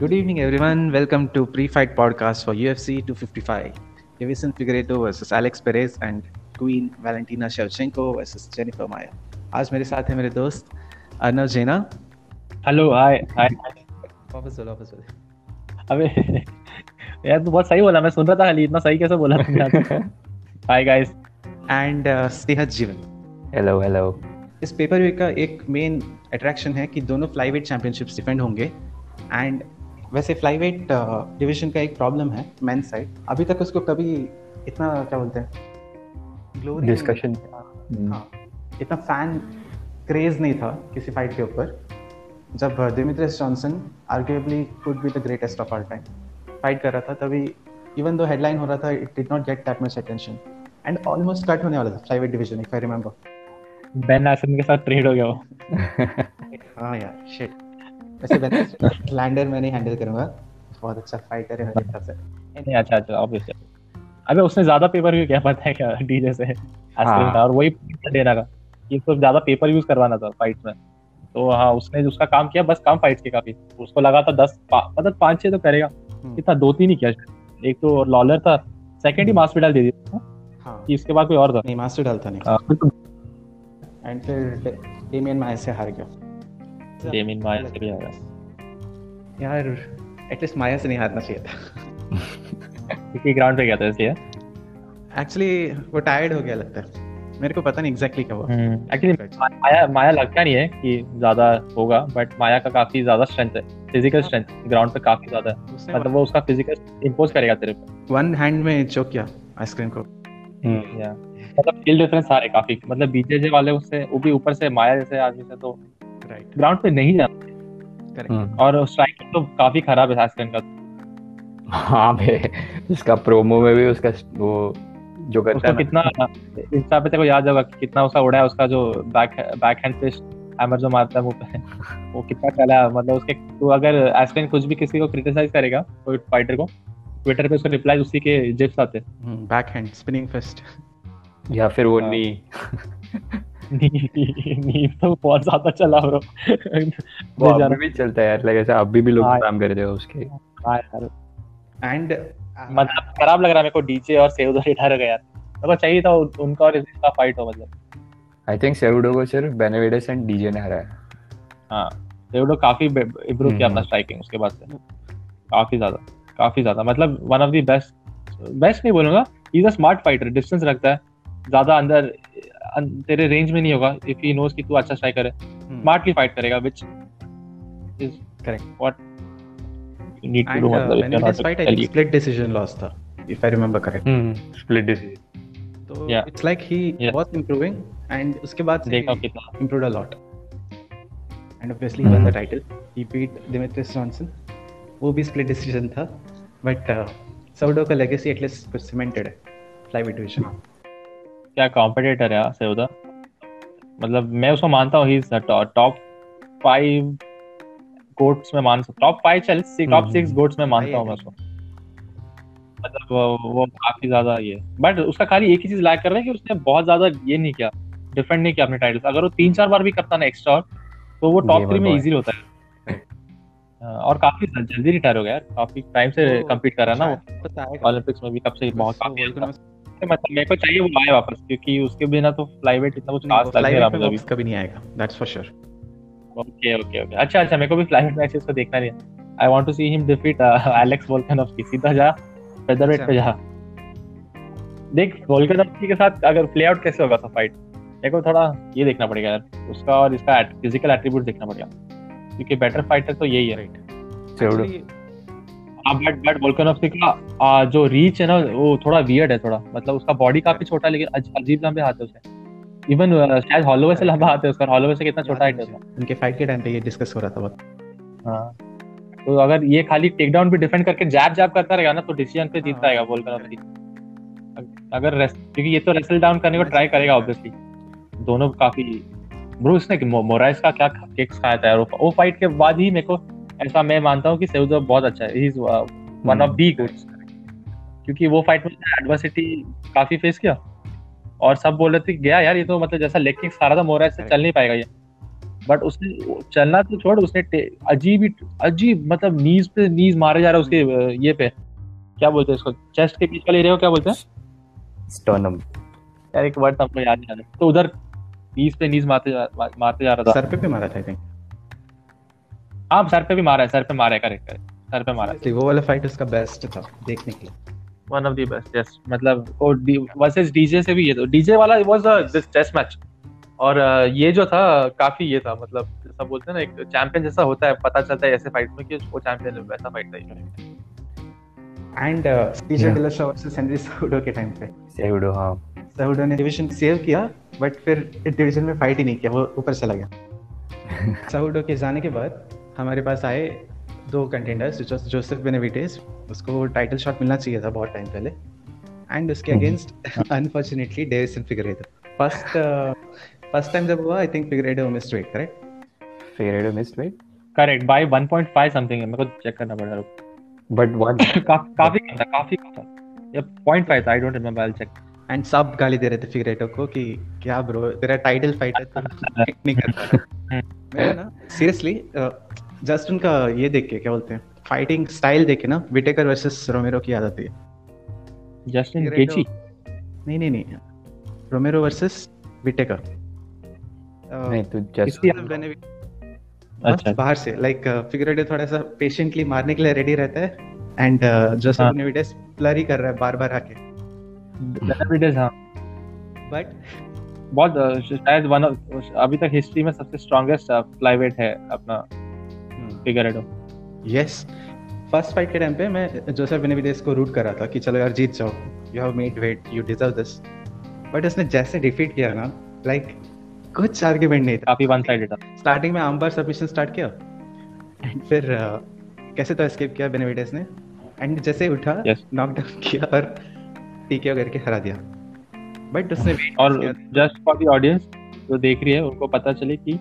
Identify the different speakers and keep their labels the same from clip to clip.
Speaker 1: Good evening, everyone. Welcome to pre-fight podcast for UFC 255. Davison Figueiredo versus Alex Perez and Queen Valentina Shevchenko versus Jennifer Maia. आज मेरे साथ है मेरे दोस्त अर्नव जेना
Speaker 2: hello hi हाय
Speaker 1: वापस बोलो वापस बोलो
Speaker 2: अबे यार तू बहुत सही बोला मैं सुन रहा था खाली इतना सही कैसे बोला तुमने हाय गाइस
Speaker 1: एंड स्नेहत जीवन
Speaker 3: हेलो हेलो
Speaker 1: इस पेपर व्यू का एक मेन अट्रैक्शन है कि दोनों फ्लाईवेट चैंपियनशिप्स डिफेंड होंगे एंड वैसे फ्लाईवेट डिवीज़न का एक प्रॉब्लम है मेन साइड अभी तक उसको कभी इतना क्या बोलते हैं? ग्लोरी
Speaker 3: डिस्कशन
Speaker 1: हाँ। इतना फ़ैन क्रेज नहीं था किसी फाइट के ऊपर। जब Demetrious Johnson arguably could be the greatest of all time fight कर रहा था तभी इवन दो हेडलाइन हो रहा था it did not get that much attention and almost cut होने वाला था flyweight division if I remember
Speaker 2: Ben आसन के साथ ट्रेड हो गया वो।
Speaker 1: हाँ यार शिट वैसे लैंडर मैं नहीं हैंडल करूँगा। बहुत अच्छा फाइटर है मेरे हिसाब से।
Speaker 2: नहीं अच्छा अच्छा ऑब्वियसली अबे उसने ज़्यादा पेपर व्यू क्या पता है क्या? डीजे से। का और वही देना का कि इसको ज़्यादा पेपर यूज़ करवाना था फाइट्स में। तो हाँ उसने उसका काम किया बस काम फाइट्स के काफ़ी। उसको लगा था दस मतलब पाँच छह तो करेगा। इतना दो तीन ही किया एक तो लॉलर था सेकंड ही मास्पिटल दे दिया।
Speaker 1: हाँ।
Speaker 2: कि इसके बाद कोई और था।
Speaker 1: नहीं मास्टर डालता नहीं।
Speaker 2: हाँ, फिर तो
Speaker 1: एंड फिर डेमियन माय से हार गया।
Speaker 2: डेमिन माया से भी आया
Speaker 1: यार एटलीस्ट माया से नहीं हारना चाहिए था।
Speaker 2: क्योंकि ग्राउंड पे गया था इसलिए।
Speaker 1: एक्चुअली वो टायर्ड हो गया लगता है। मेरे को पता नहीं एग्जैक्टली क्या हुआ।
Speaker 2: एक्चुअली माया माया लगता नहीं है कि ज़्यादा होगा बट माया का काफ़ी ज़्यादा स्ट्रेंथ है। फ़िज़िकल स्ट्रेंथ ग्राउंड पे काफ़ी ज़्यादा है। मतलब वो उसका फ़िज़िकल इम्पोज करेगा तेरे पे।
Speaker 1: वन हैंड में चोक किया आइसक्रीम को।
Speaker 2: या मतलब स्किल डिफरेंस सारे काफ़ी मतलब बीजेजे वाले उससे वो भी ऊपर से माया जैसे आदमी से तो
Speaker 1: राइट
Speaker 2: ग्राउंड पे नहीं जाता।
Speaker 1: करेक्ट
Speaker 2: और स्ट्राइकिंग तो काफ़ी खराब है आइसक्रीम का।
Speaker 3: हाँ बे उसका प्रोमो में भी उसका वो जो करता
Speaker 2: उसको
Speaker 3: है
Speaker 2: कितना इंस्टा पे तेरे को याद होगा कि कितना उसका उड़ा है उसका जो back back hand fist hammer जो मारता है मुँह पे वो कितना चला मतलब उसके तू अगर आइसक्रीम कुछ भी किसी को क्रिटिसाइज करेगा कोई फाइटर को ट्विटर पे उसको रिप्लाई उसी के जिप्स आते हैं।
Speaker 1: बैक हैंड स्पिनिंग फिस्ट
Speaker 3: या फिर वो
Speaker 2: हाँ।
Speaker 3: नी
Speaker 2: नींद तो बहुत ज़्यादा चला ब्रो
Speaker 3: वो अभी भी चलता है यार लाइक ऐसा अभी भी लोग
Speaker 2: हाँ।
Speaker 3: काम करते हैं उसके।
Speaker 2: हाँ यार।
Speaker 1: एंड
Speaker 2: मतलब खराब लग रहा है मेरे को डीजे और सेव रिटायर हो गया। यार मेरे को चाहिए था उनका और इसका फाइट हो मतलब।
Speaker 3: आई थिंक सेरुडो को सिर्फ़ बेनेविडेस एंड डीजे ने हराया।
Speaker 2: हाँ सेवडो काफ़ी इम्प्रूव किया अपना
Speaker 3: हम्म।
Speaker 2: स्ट्राइकिंग उसके बाद से। काफ़ी ज़्यादा काफ़ी ज़्यादा। मतलब one of the best best नहीं बोलूँगा is a smart fighter distance रखता है। ज़्यादा अंदर तेरे रेंज में नहीं होगा इफ़ ही नोस कि तू अच्छा स्ट्राइकर है स्मार्टली फाइट करेगा which is
Speaker 1: Correct.
Speaker 2: What you need to do मतलब you're
Speaker 1: this fight I split decision loss था if I remember correct
Speaker 3: split decision
Speaker 1: तो it's like he. Was improving and उसके बाद से
Speaker 2: देखा कितना
Speaker 1: improved a lot. And obviously he won the
Speaker 3: Mhm.
Speaker 1: title. He beat Demetrius Johnson. वो भी split decision था बट सउडो का लेगेसी एटलीस्ट कुछ सीमेंटेड है फ्लाईवेट डिवीज़न
Speaker 2: क्या कॉम्पिटिटर है सेवदा मतलब मैं उसको मानता हूँ ही टॉप फाइव गोट्स में मान सकता टॉप फाइव चल टॉप। सिक्स गोट्स में मानता हूँ मैं उसको मतलब वो, वो काफ़ी ज़्यादा ये बट उसका खाली एक ही चीज़ लाइक कर रहा है कि उसने बहुत ज़्यादा ये नहीं किया डिफेंड नहीं किया अपने टाइटल्स अगर वो तीन चार बार भी करता ना एक्स्ट्रा तो वो टॉप थ्री में इजी होता है। हाँ, और काफ़ी जल्दी रिटायर हो गया यार। काफ़ी टाइम से कम्पीट कर रहा है ना वो। ओलंपिक्स में भी कब से बहुत काफ़ी। मतलब मेरे को चाहिए वो आए वापस क्योंकि उसके बिना तो फ्लाईवेट इतना कुछ खास लग नहीं रहा मुझे अभी।
Speaker 1: कभी नहीं आएगा that's for sure
Speaker 2: okay okay okay अच्छा अच्छा मेरे को भी फ्लाईवेट मैचेस को देखना नहीं है। I want to see him defeat Alex Volkanovski सीधा जा फेदरवेट पे जा। देख वोल्कानोव्स्की के साथ अगर प्ले आउट कैसे होगा था फाइट मेरे को थोड़ा ये देखना पड़ेगा यार। उसका और इसका फ़िज़िकल एट्रीब्यूट देखना पड़ेगा। क्योंकि बेटर फाइटर तो यही है। हाँ बट बट वोल्कानोव्स्की का जो रीच है ना वो थोड़ा वियर्ड है थोड़ा। मतलब उसका बॉडी काफ़ी छोटा है लेकिन अजीब लंबे हाथ है उसके इवन शायद हॉलोवे से लंबा हाथ है उसका हॉलोवे से कितना छोटा हाइट है
Speaker 1: उनके फाइट के टाइम पे ये डिस्कस हो रहा था बहुत।
Speaker 2: हाँ। तो अगर ये खाली टेक डाउन डिफेंड करके जैब जैब करता रहेगा ना तो डिसीज़न पे जीतता
Speaker 1: हाँ।
Speaker 2: वोल्कानोव्स्की अगर क्योंकि ये तो रेसल डाउन करने को ट्राई करेगा ऑब्वियसली दोनों काफ़ी ब्रो इसने मोराइस का क्या किक्स खाया था यार? वो फाइट के बाद ही मेरे को ऐसा मैं मानता हूँ कि सेउदो बहुत अच्छा है। Is one of the goods क्योंकि वो फाइट में एडवर्सिटी काफ़ी फेस किया। और सब बोल रहे थे गया यार ये तो मतलब जैसा लेग किक्स खा रहा था मोराइस से चल नहीं पाएगा ये। बट उसने चलना तो छोड़ उसने अजीब ही अजीब मतलब नीज पे नीज मारे जा रहा है उसके ये पे। क्या बोलते हैं इसको? चेस्ट के बीच वाले एरिया को क्या बोलते हैं?
Speaker 3: स्टर्नम
Speaker 2: यार एक वर्ड हमको याद नहीं आ रहा। तो उधर नीज पे नीज मारते जा मारते जा रहा
Speaker 1: था। सर पे भी मारा था आई थिंक
Speaker 2: हाँ सर पे भी मारा है सर पे मारा है करेक्ट करेक्ट सर पे मारा
Speaker 1: है। वो वाला फाइट उसका बेस्ट था देखने के लिए।
Speaker 2: One of the best yes मतलब और वर्सेस डीजे से भी ये तो डीजे वाला was a this test match और ये जो था काफ़ी ये था मतलब सब बोलते हैं ना एक चैंपियन जैसा होता है पता चलता है ऐसे फाइट में कि वो चैंपियन है वैसा फाइट था
Speaker 1: and DJ Dillashaw versus Henry Cejudo के टाइम पे।
Speaker 3: साउडो हाँ।
Speaker 1: साउडो ने डिवीज़न सेव किया बट फिर डिवीज़न में फाइट ही नहीं किया वो ऊपर चला गया। साउडो के जाने के बाद हमारे पास आए दो कंटेंडर्स जोसेफ बेनेविटेस उसको टाइटल शॉट मिलना चाहिए था बहुत टाइम पहले। एंड उसके against unfortunately Deiveson Figueiredo first first time जब हुआ I think Figueiredo missed weight correct
Speaker 3: Figueiredo missed weight
Speaker 2: correct by 1.5 something है मेरे को चेक करना पड़ेगा
Speaker 3: बट वन
Speaker 2: काफ़ी कम था काफ़ी कम था। या 0.5 था I don't remember I check
Speaker 1: and सब गाली दे रहे थे फिगरेटो को कि क्या ब्रो तेरा टाइटल फाइट है तो नहीं कर पा मैं ना सीरियसली जस्ट उनका ये देख के क्या बोलते हैं फाइटिंग स्टाइल देखे ना विटेकर वर्सेस रोमेरो की आदत है।
Speaker 2: जस्टिन गेची
Speaker 1: नहीं नहीं नहीं रोमेरो वर्सेस विटेकर
Speaker 3: नहीं तो जस्ट
Speaker 1: अच्छा। बाहर से लाइक फिगरेटो थोड़ा सा पेशेंटली मारने के लिए रेडी रहता है। एंड जोसेफ बेनेविडेस ब्लर कर रहा है बार-बार आके।
Speaker 2: बेनेविडेस हाँ। बट बहुत शायद वन अभी तक हिस्ट्री में सबसे स्ट्रॉन्गेस्ट फ्लाईवेट है अपना। फिगरेडो
Speaker 1: यस फ़र्स्ट फाइट के टाइम पे मैं जोसेफ बेनेविडेस को रूट कर रहा था कि चलो यार जीत जाओ। You have made weight you deserve this but उसने जैसे डिफीट किया ना लाइक like, कुछ आर्गुमेंट नहीं था।
Speaker 2: काफ़ी वन साइडेड था।
Speaker 1: स्टार्टिंग में आमबार सबमिशन स्टार्ट किया। एंड फिर uh, कैसे तो एस्केप किया बेनेविडेस ने? एंड जैसे उठा नॉक डाउन किया और टीके करके हरा दिया। बट उसने
Speaker 2: और जस्ट फॉर द ऑडियंस जो देख रही है उनको पता चले कि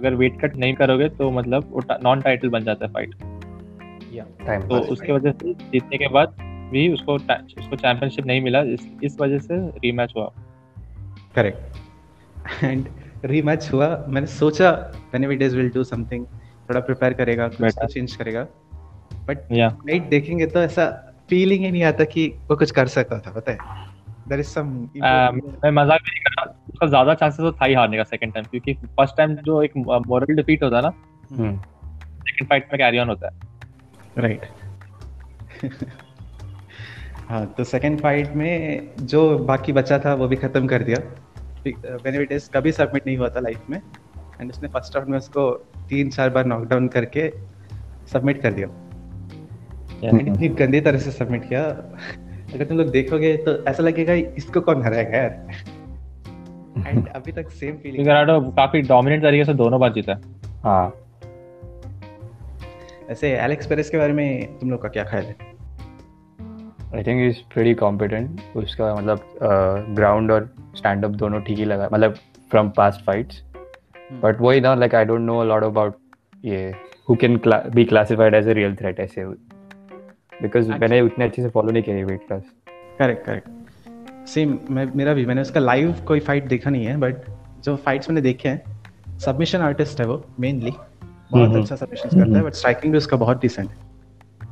Speaker 2: अगर वेट कट नहीं करोगे तो मतलब नॉन टाइटल बन जाता है फाइट
Speaker 1: टाइम
Speaker 2: तो उसके वजह से जीतने के बाद भी उसको उसको चैंपियनशिप नहीं मिला इस इस वजह से रीमैच हुआ।
Speaker 1: करेक्ट एंड रीमैच हुआ मैंने सोचा बेनेविडेस विल डू समथिंग थोड़ा प्रिपेयर करेगा कुछ चेंज करेगा। बट राइट देखेंगे तो ऐसा फीलिंग ही नहीं आता कि वो कुछ कर सकता था पता है? देयर इज़ सम
Speaker 2: मैं मज़ाक नहीं कर रहा। उसका ज़्यादा चांसेस तो था ही हारने का सेकंड टाइम क्योंकि फ़र्स्ट टाइम जो एक मोरल डिफीट होता है ना सेकंड फाइट में कैरी ऑन होता है।
Speaker 1: राइट हाँ तो सेकंड फाइट में जो बाकी बचा था वो भी खत्म कर दिया। बेनिविटेस कभी सबमिट नहीं हुआ था लाइफ में। एंड उसने फ़र्स्ट राउंड में उसको तीन चार बार नॉकडाउन करके सबमिट कर दिया। इतनी गंदी तरह से सबमिट किया। अगर तुम लोग देखोगे तो ऐसा लगेगा इसको कौन हराएगा यार एंड अभी तक सेम फीलिंग
Speaker 2: फिगराडो काफ़ी डोमिनेंट तरीके से दोनों बार जीता
Speaker 3: हाँ।
Speaker 1: ऐसे एलेक्स पेरेस के बारे में तुम लोग का क्या ख्याल है?
Speaker 3: I think is pretty competent उसका मतलब ग्राउंड uh, और स्टैंड अप दोनों ठीक ही लगा मतलब फ्रॉम पास्ट फाइट्स बट वही ना like I don't know a lot about ये who can be classified as a real threat ऐसे बिकॉज़ मैंने उतने अच्छे से फॉलो नहीं किया weight class
Speaker 1: correct correct same मैं मेरा भी मैंने उसका लाइव कोई फाइट देखा नहीं है बट जो फाइट्स मैंने देखे हैं सबमिशन आर्टिस्ट है वो मेनली बहुत हम्म, अच्छा सबमिशन हम्म। करता है बट स्ट्राइकिंग भी उसका बहुत डिसेंट है।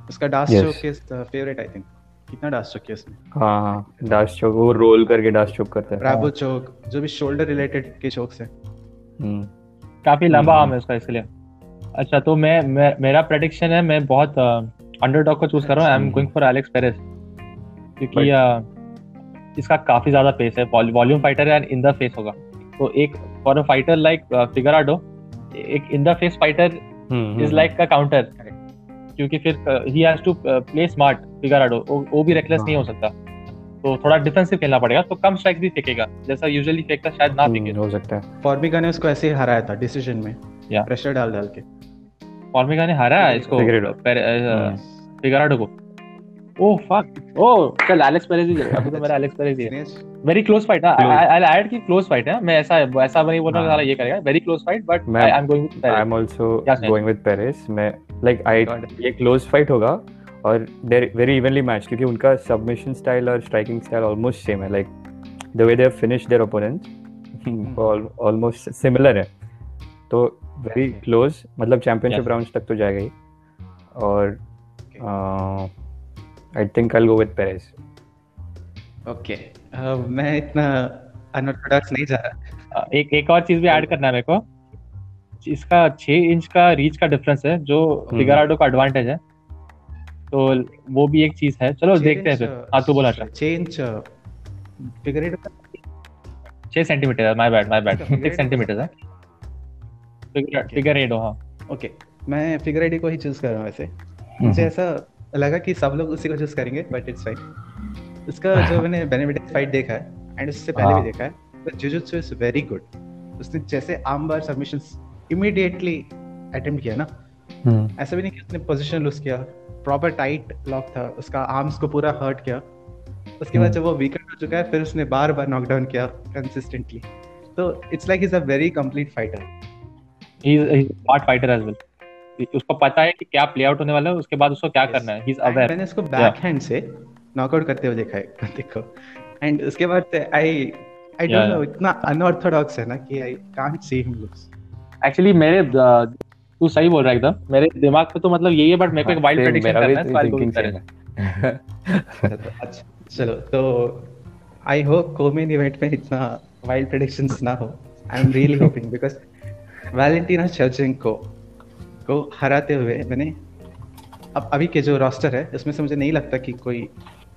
Speaker 1: उसका darce choke is favourite I think कितना डास चोक है उसने?
Speaker 3: हाँ हाँ डास चोक वो रोल करके डास चोक करता है।
Speaker 1: ब्रावो चोक जो भी शोल्डर रिलेटेड के चोक्स है।
Speaker 2: हम्म। काफ़ी लंबा आर्म है उसका इसलिए अच्छा तो मैं मेरा प्रेडिक्शन है मैं बहुत अंडरडॉग को चूज़ कर रहा हूँ I am going for Alex Perez क्योंकि uh, इसका काफ़ी ज़्यादा पेस है वॉल्यूम फाइटर है एंड इन द फेस होगा। तो एक for a fighter like Figueiredo एक in the face fighter is like का काउंटर क्योंकि फिर he has to play smart Figueiredo वो भी रेकलेस नहीं हो। सकता। तो थोड़ा डिफेंसिव खेलना पड़ेगा तो कम स्ट्राइक भी फेंकेगा जैसा यूजुअली फेंकता शायद ना फेंके।
Speaker 3: हो सकता है।
Speaker 1: फॉर्मिका ने उसको ऐसे ही हराया था डिसीज़न में। या प्रेशर डाल डाल के।
Speaker 2: फॉर्मिका ने हराया इसको फिगराडो को ओह फक ओह चल एलेक्स पेरेज ही अभी तो मेरा एलेक्स पेरेज ही है very close fight I add की क्लोज फाइट है मैं ऐसा ऐसा नहीं बोल रहा ये करेगा very close fight but I am going with
Speaker 3: I am also going with Perez मैं लाइक आई ये क्लोज फाइट होगा और वेरी इवनली मैच क्योंकि उनका सबमिशन स्टाइल और स्ट्राइकिंग स्टाइल ऑलमोस्ट सेम है like the way they have finished their opponents almost similar है तो वेरी. क्लोज मतलब चैंपियनशिप. राउंड्स तक तो जाएगा ही। और I think I go with Perez
Speaker 1: okay मैं इतना अनऑर्थोडॉक्स नहीं जा रहा।
Speaker 2: अ, एक एक और चीज़ भी ऐड करना है मेरे को। इसका छह इंच का रीच का डिफरेंस है जो। फिगराडो का एडवांटेज है। तो वो भी एक चीज़ है। चलो देखते हैं फिर। हाँ तू बोला था
Speaker 1: चेंज फिगर एट
Speaker 2: छह सेंटीमीटर है। My bad my bad six centimetre है। Figure
Speaker 1: Okay.
Speaker 2: फिगर हो हाँ।
Speaker 1: ओके मैं फिगर एट को ही चूज़ कर रहा हूँ वैसे।
Speaker 3: हम्म।
Speaker 1: मुझे ऐसा लगा कि सब लोग उसी को चूज़ करेंगे बट इट्स फाइन उसका जो मैंने बेनिफिट फाइट देखा है एंड उससे पहले
Speaker 3: हाँ।
Speaker 1: भी देखा है जुजुत्सु इज़ वेरी गुड उसने जैसे arm bar submissions immediately attempt किया ना।
Speaker 3: हम्म,
Speaker 1: ऐसा भी नहीं कि उसने पोजीशन लूज किया प्रॉपर टाइट लॉक था उसका आर्म्स को पूरा हर्ट किया। उसके बाद
Speaker 3: हम्म।
Speaker 1: जब वो वीकेंड हो चुका है फिर उसने बार बार नॉकडाउन किया कंसिस्टेंटली तो it's like is a very complete fighter
Speaker 2: he smart fighter as well उसको पता है कि क्या प्ले आउट होने वाला है उसके बाद उसको क्या
Speaker 1: Yes.
Speaker 2: करना है। ही इज़ अवेयर
Speaker 1: मैंने इसको बैक हैंड से नॉकआउट करते हुए देखा है को एंड उसके बाद आई आई डोंट नो इतना अनऑर्थोडॉक्स है ना कि I can't see him lose
Speaker 2: actually मेरे तू सही बोल रहा है एकदम। मेरे दिमाग पे तो मतलब यही है बट मेरे को एक वाइल्ड प्रेडिक्शन करना है with
Speaker 3: same
Speaker 2: Perez.
Speaker 3: है।
Speaker 1: अच्छा चलो तो आई होप कोमेन इवेंट में इतना वाइल्ड प्रेडिक्शंस ना हो। I am really hoping because Valentina Shevchenko को हराते हुए मैंने अब अभी के जो रोस्टर है उसमें से मुझे नहीं लगता कि कोई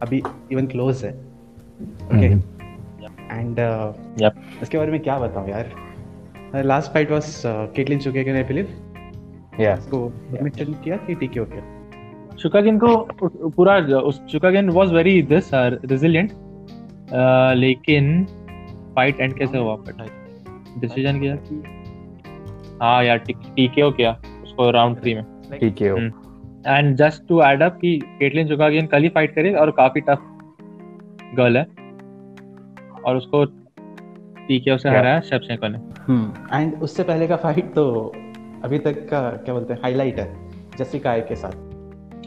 Speaker 1: अभी इवन क्लोज है। Okay and
Speaker 2: Yep.
Speaker 1: uh, इसके बारे में क्या बताऊँ यार? लास्ट फाइट वाज केटलिन चुके आई बिलीव
Speaker 3: या
Speaker 1: उसको बैडमिंटन किया कि टीके किया
Speaker 2: शुकागिन को पूरा उस शुकागिन वाज वेरी दिस रेजिलिएंट लेकिन फाइट एंड कैसे हुआ? बट डिसीज़न किया। कि हाँ यार टीकेओ किया उसको राउंड थ्री में।
Speaker 3: है
Speaker 2: हम्म। And just to add up कि केटलिन चुकागिन कल ही फाइट करी और काफ़ी टफ गर्ल है। और उसको टीकेओ से
Speaker 3: Yeah.
Speaker 2: हराया शेवचेंको ने।
Speaker 1: And Hmm. उससे पहले का फाइट तो अभी तक का क्या बोलते हैं हाईलाइट है जेसिका आई के साथ।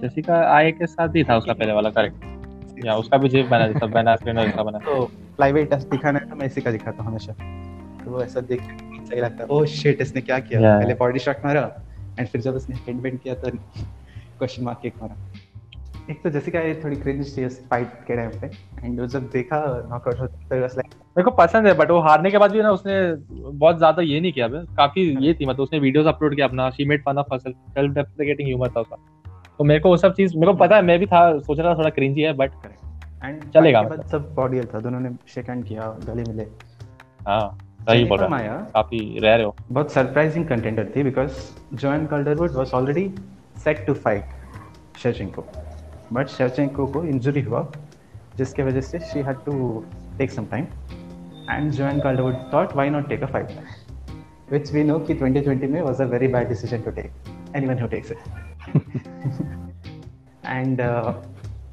Speaker 2: जेसिका आए के साथ ही था उसका पहले वाला करेक्ट या उसका भी जेब बना सब बना आइसक्रीम जैसा बना।
Speaker 1: तो फ्लाईवेट टेस्ट दिखाना है तो मैं इसी का दिखाता हूँ हमेशा। तो वो ऐसा देख के सही लगता है ओह शिट इसने क्या किया?
Speaker 2: Yeah.
Speaker 1: पहले बॉडी शॉट मारा एंड फिर जब उसने हेड बेंड किया तो क्वेश्चन मार्क किक मारा। एक तो जैसे ये थोड़ी क्रिंज थी उस फाइट के टाइम पे एंड वो जब देखा नॉकआउट होता तो लाइक
Speaker 2: मेरे को पसंद है बट वो हारने के बाद भी ना उसने बहुत ज़्यादा ये नहीं किया। बे काफ़ी ये थी मतलब उसने वीडियोस अपलोड किया अपना she made fun of herself self deprecating humour था उसका। तो मेरे को वो सब चीज़ मेरे को पता है मैं भी था सोच रहा था थोड़ा क्रिंजी है बट
Speaker 1: एंड
Speaker 2: चलेगा
Speaker 1: बाद सब कॉर्डियल था दोनों ने शेक हैंड किया गले मिले।
Speaker 2: हाँ। सही बोल। रहा है काफ़ी रेयर है। वो
Speaker 1: बहुत सरप्राइजिंग कंटेंडर थी because Joanne Calderwood was already set to fight Shevchenko but Shevchenko को इंजरी हुआ जिसके वजह से she had to take some time and Joanne Calderwood thought why not take a fight which we know कि 2020 में was a very bad decision to take. Anyone who takes it. And uh,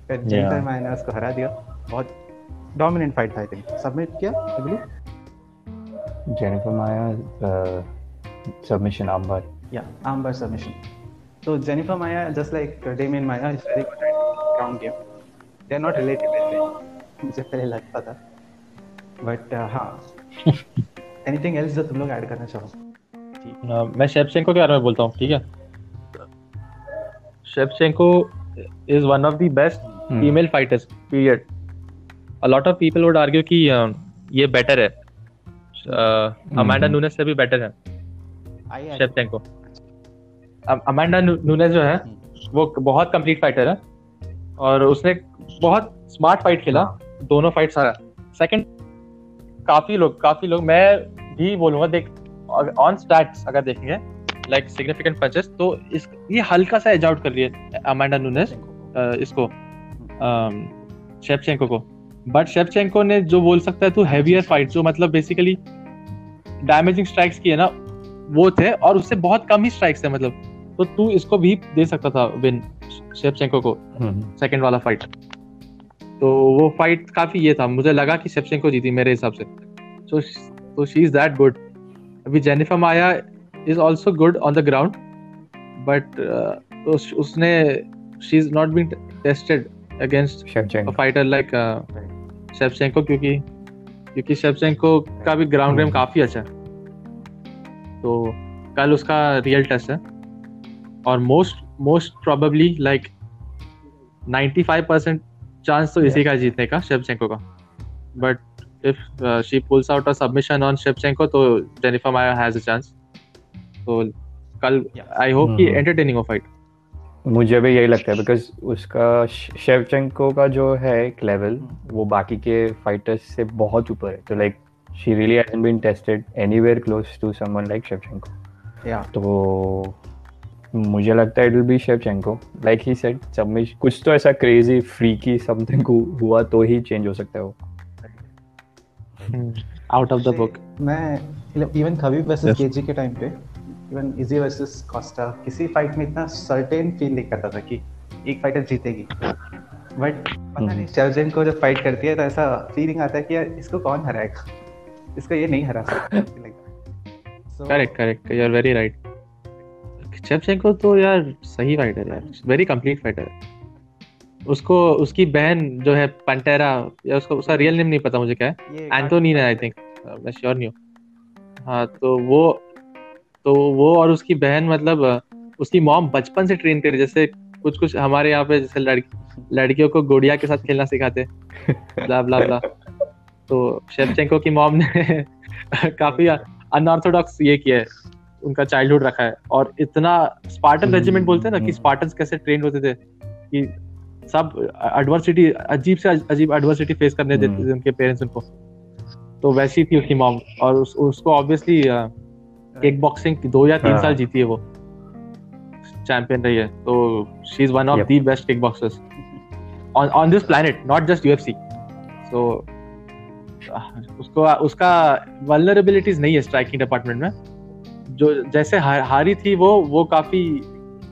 Speaker 1: फिर
Speaker 2: Yeah.
Speaker 1: ने उसको हरा दिया बहुत dominant fight था आई think submit किया I believe
Speaker 3: Jennifer Maia submission
Speaker 1: Yeah, armbar submission. So Jennifer Maya, just like uh, Damien Maya, is very good at ground game. They not related मुझे पहले लगता था। बट हाँ। एनीथिंग एल्स जो तुम लोग ऐड करना चाहो?
Speaker 2: अ, मैं शेवचेंको के बारे में बोलता हूँ ठीक है? Shevchenko is one of the best
Speaker 3: Hmm.
Speaker 2: Female fighters period a lot of people would argue कि ये बेटर है। Amanda
Speaker 3: Hmm.
Speaker 2: नूनेस से भी बेटर है।
Speaker 1: आई
Speaker 2: शेवचेंको अमांडा नूनेस जो है वो बहुत कंप्लीट फाइटर है और उसने बहुत स्मार्ट फाइट खेला दोनों फाइट सारा। सेकंड काफ़ी लोग काफ़ी लोग मैं भी बोलूँगा देख ऑन स्टैट्स अगर देखेंगे लाइक सिग्निफिकेंट पंचेस तो इस ये हल्का सा एज आउट कर रही है अमांडा नूनेस इसको शेपचेंको को। बट शेपचेंको ने जो बोल सकता है तू हैवियर फाइट जो मतलब बेसिकली डैमेजिंग स्ट्राइक्स किए ना वो थे और उससे बहुत कम ही स्ट्राइक्स थे मतलब। तो तू इसको भी दे सकता था विन शेपचेंको को
Speaker 3: हम्म,
Speaker 2: सेकंड वाला फाइट तो वो फाइट काफ़ी ये था मुझे लगा कि शेपचेंको जीती मेरे हिसाब से। तो तो शी इज़ दैट गुड अभी Jennifer Maia is also good on the ground but उसने she is not been tested against
Speaker 3: Shevchenko
Speaker 2: fighter like Shevchenko क्योंकि क्योंकि शेपचेंको का भी ग्राउंड गेम। काफ़ी अच्छा है। तो कल उसका रियल टेस्ट है। और most most probably like 95 percent chance तो इसी का जीतने का शेवचेंको का। But if she pulls out a submission on Shevchenko तो Jennifer Maia has a chance तो कल आई होप कि एंटरटेनिंग हो फाइट
Speaker 3: मुझे भी यही लगता है बिकॉज़ उसका शेवचेंको का जो है एक लेवल वो बाकी के फाइटर्स से बहुत ऊपर है। तो like she really hasn't been tested anywhere close to someone like Shevchenko
Speaker 1: या
Speaker 3: तो मुझे लगता है it will be Shevchenko like he said submission कुछ तो ऐसा क्रेजी फ्रीकी समथिंग हुआ तो ही चेंज हो सकता है वो।
Speaker 2: आउट ऑफ़ द बुक
Speaker 1: मैं इवन खबीब वर्सेस केजी के टाइम पे इवन इजी वर्सेस कोस्टा किसी फाइट में इतना सर्टेन फील नहीं करता था कि एक फाइटर जीतेगी। बट पता नहीं शर्जन को जब फाइट करती है तो ऐसा फीलिंग आता है कि यार इसको कौन हराएगा? इसको ये नहीं हरा सकता
Speaker 2: correct correct you are very right Shevchenko तो यार सही फाइटर है वेरी कंप्लीट फाइटर है। उसको उसकी बहन जो है पंटेरा या उसको उसका रियल नेम नहीं पता मुझे क्या है। एंटोनीना आई थिंक मैं श्योर नहीं। हूँ हाँ तो वो तो वो और उसकी बहन मतलब उसकी मॉम बचपन से ट्रेन करी जैसे कुछ कुछ हमारे यहाँ पे जैसे लड़की लड़कियों को गुड़िया के साथ खेलना सिखाते ब्ला ब्ला ब्ला तो शेवचेंको की मॉम ने काफ़ी अनऑर्थोडॉक्स ये किया है। उनका चाइल्डहुड रखा है। और इतना स्पार्टन रेजिमेंट बोलते हैं ना कि स्पार्टन कैसे ट्रेन होते थे कि सब एडवर्सिटी अजीब से अजीब एडवर्सिटी फेस करने देते थे उनके पेरेंट्स उनको। तो वैसी थी उसकी मॉम। और उस, उसको ऑब्वियसली किक बॉक्सिंग दो या तीन साल जीती है वो। चैंपियन रही है। तो she is one of the best kick boxers on on this planet not just UFC so उसको उसका वल्नरेबिलिटीज नहीं है स्ट्राइकिंग डिपार्टमेंट में। जो जैसे हारी थी वो वो काफ़ी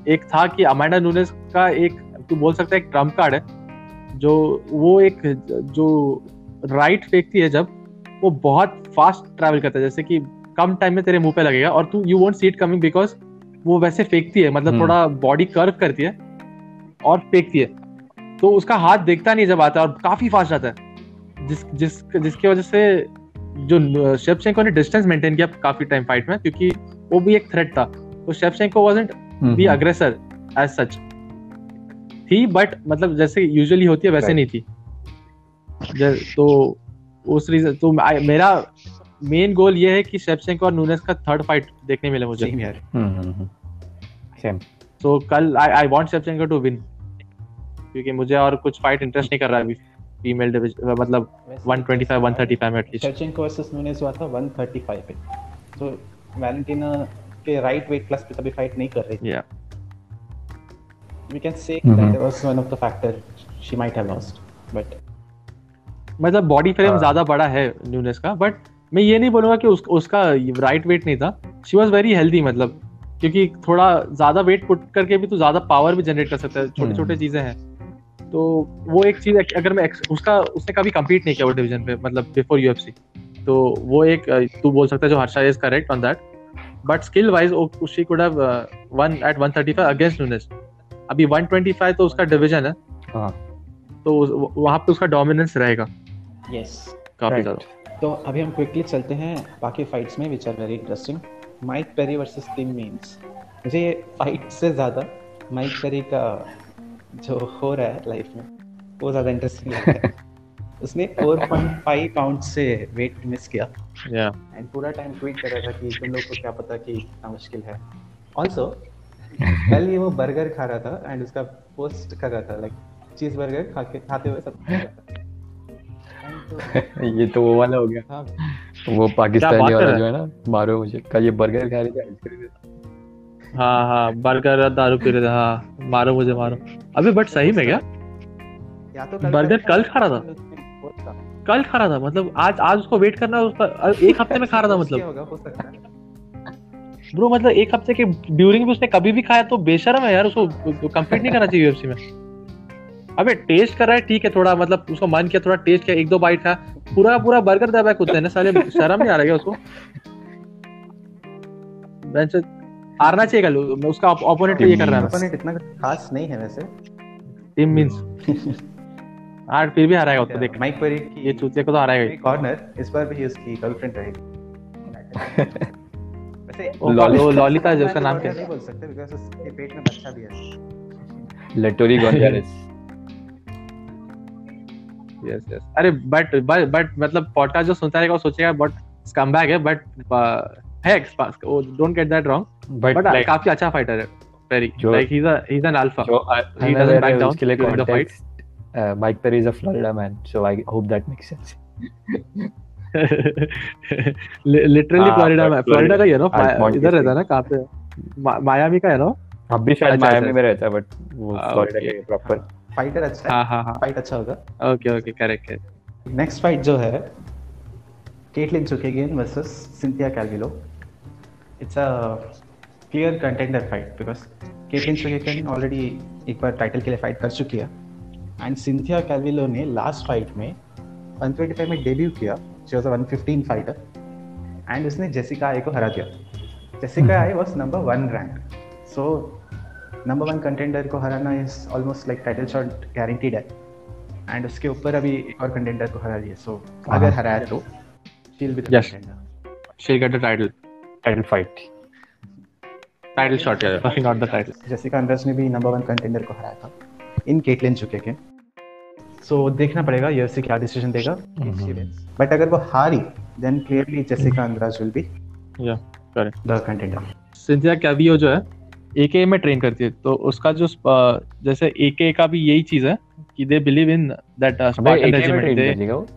Speaker 2: एक था कि अमांडा नूनेस का एक तू बोल सकता है एक ट्रंप कार्ड है। जो वो एक जो राइट फेंकती है जब वो बहुत फास्ट ट्रैवल करता है। जैसे कि कम टाइम में तेरे मुँह पे लगेगा और तू you won't see it coming because वो वैसे फेंकती है मतलब थोड़ा बॉडी कर्व करती है और फेंकती है। तो उसका हाथ देखता नहीं जब आता है और काफ़ी फास्ट आता है। जिस जिस जिसकी वजह से जो शेवचेंको ने डिस्टेंस मेंटेन किया काफ़ी टाइम फाइट में क्योंकि वो भी एक थ्रेट था। तो Shevchenko wasn't be aggressor as such थी बट मतलब जैसे यूजुअली होती है वैसे नहीं थी। तो उस रीजन तो मेरा मेन गोल ये है कि शेवचेंको और नूनेस का थर्ड फाइट देखने मिले मुझे।
Speaker 3: सेम यार सेम
Speaker 2: तो कल I I want Shevchenko to win क्योंकि मुझे और कुछ फाइट इंटरेस्ट नहीं कर रहा अभी। फीमेल डिवीज़न मतलब 125 135 में एटलीस्ट
Speaker 1: शेवचेंको वर्सेस नूनेस हुआ था 135 पे। तो वैलेंटिना के राइट वेट क्लास पे तभी फाइट नहीं कर रही थी।
Speaker 2: या
Speaker 1: we can say mm-hmm. that was one of the factor she might have lost but
Speaker 2: मतलब बॉडी फ्रेम ज़्यादा बड़ा है न्यूनेस का बट मैं ये नहीं बोलूँगा कि उस, उसका राइट वेट नहीं था। शी वॉज़ वेरी हेल्दी मतलब। क्योंकि थोड़ा ज़्यादा वेट पुट करके भी तो ज़्यादा पावर भी जनरेट कर सकता है। छोटे छोटे चीज़ें हैं। तो वो एक चीज़ अगर मैं उसका उसने कभी कम्पीट नहीं किया वो डिवीज़न पे मतलब बिफोर यूएफसी तो वो एक तू बोल सकता है जो Harsha is correct on that but skill wise she could have won at 135 against Nunes अभी 125 तो उसका डिवीज़न है।
Speaker 3: हाँ।
Speaker 2: तो वहाँ पे उसका डोमिनेंस रहेगा।
Speaker 1: यस yes,
Speaker 2: काफ़ी ज़्यादा।
Speaker 1: तो अभी हम क्विकली चलते हैं बाकी फाइट्स में which are very interesting Mike Perry versus Tim Means मुझे ये फाइट से ज़्यादा माइक पेरी का जो हो रहा है लाइफ में वो ज़्यादा इंटरेस्टिंग लगता है। उसने 4.5 पाउंड से वेट मिस किया।
Speaker 2: या
Speaker 1: एंड पूरा टाइम ट्वीट कर रहा था कि तुम लोग को क्या पता कि इतना मुश्किल है। ऑल्सो कल ये वो बर्गर खा रहा था एंड उसका पोस्ट कर रहा था लाइक चीज़ बर्गर खा के खाते हुए सब
Speaker 3: ये तो वो वाला हो गया।
Speaker 1: हाँ।
Speaker 3: वो पाकिस्तानी वाला जो है? ना मारो मुझे। कल ये बर्गर खा रही थी आइसक्रीम
Speaker 2: हाँ हाँ बर्गर दारू पी रहे थे हाँ मारो मुझे मारो। अभी बट सही में क्या?
Speaker 1: या तो
Speaker 2: बर्गर कल खा रहा था? कल खा रहा था मतलब आज आज उसको वेट करना उसका एक हफ़्ते में खा रहा था मतलब। ब्रो मतलब एक हफ़्ते के ड्यूरिंग भी उसने कभी भी खाया तो बेशरम है यार उसको कंप्लीट नहीं करना चाहिए यूएफसी में। अबे टेस्ट कर रहा है ठीक है थोड़ा मतलब उसको मन किया थोड़ा टेस्ट किया एक दो बाइट खा। पूरा पूरा बर्गर दबा कुत्ते ने साले शर्म नहीं आ रहा है उसको। बेंच हारना चाहिए कल उसका ओपोनेंट ये कर रहा है।
Speaker 1: ओपोनेंट इतना खास नहीं है वैसे।
Speaker 2: टीम मींस हार फिर भी हराएगा उसको देख।
Speaker 1: माइक पेरी की
Speaker 2: ये चूतिया को तो हराएगा ही।
Speaker 1: कॉर्नर इस बार भी उसकी गर्लफ्रेंड रहेगी
Speaker 3: लॉली-
Speaker 2: लॉलिता जो उसका नाम क्या
Speaker 1: नहीं
Speaker 2: है
Speaker 1: बोल सकते बिकॉज़ उसके पेट में बच्चा भी है।
Speaker 3: लेटोरी गोंजालेस
Speaker 2: यस यस अरे बट बट मतलब पॉडकास्ट जो सुनता रहेगा वो सोचेगा बट स्कमबैग है बट है don't get that wrong
Speaker 3: but
Speaker 2: काफ़ी अच्छा फाइटर है very like he is a he is an alpha
Speaker 3: जो
Speaker 2: he doesn't back down
Speaker 3: उसके लिए
Speaker 2: during the fight.
Speaker 3: Mike Perry is a Florida man so I hope that makes sense
Speaker 2: literally
Speaker 3: हाँ,
Speaker 2: Florida
Speaker 3: but
Speaker 2: में Florida का ही है ना इधर रहता है ना कहाँ पे? मायामी का है ना
Speaker 3: अब भी शायद
Speaker 2: अच्छा,
Speaker 3: मायामी
Speaker 2: अच्छा।
Speaker 3: में रहता है बट वो
Speaker 2: Ah,
Speaker 3: फ्लोरिडा के प्रॉपर
Speaker 1: फाइटर अच्छा है?
Speaker 2: हाँ हाँ
Speaker 1: फाइट अच्छा होगा।
Speaker 2: ओके ओके करेक्ट है
Speaker 1: नेक्स्ट फाइट जो है Katlyn Chookagian versus Cynthia Calvillo it's a clear contender fight because Katlyn Chookagian already एक बार टाइटल के लिए फाइट कर चुकी है। एंड सिंथिया कैल्विलो ने लास्ट फाइट में 125 में डेब्यू किया। She was a 115 fighter and उसने जेसिका आई को हरा दिया। Jessica Eye was number one rank so number one contender को हराना is almost like title shot guaranteed है। एंड उसके ऊपर अभी एक और कंटेंडर को हरा दिया सो अगर हराया तो she'll be the
Speaker 2: Yes.
Speaker 1: Contender
Speaker 2: she get the title
Speaker 3: title fight
Speaker 2: title shot या fucking not the title
Speaker 1: Jessica Andrade ने भी नंबर वन कंटेंडर को हराया था। इन केटलिन चुके के। सो देखना पड़ेगा यूएफसी क्या डिसीज़न देगा। बट अगर वो हारी then clearly Jessica Andrade will be
Speaker 2: या correct
Speaker 1: the contender
Speaker 2: Cynthia Calvillo जो है एके में ट्रेन करती है। तो उसका जो जैसे एके का भी यही चीज़ है कि they believe in that Spartan regiment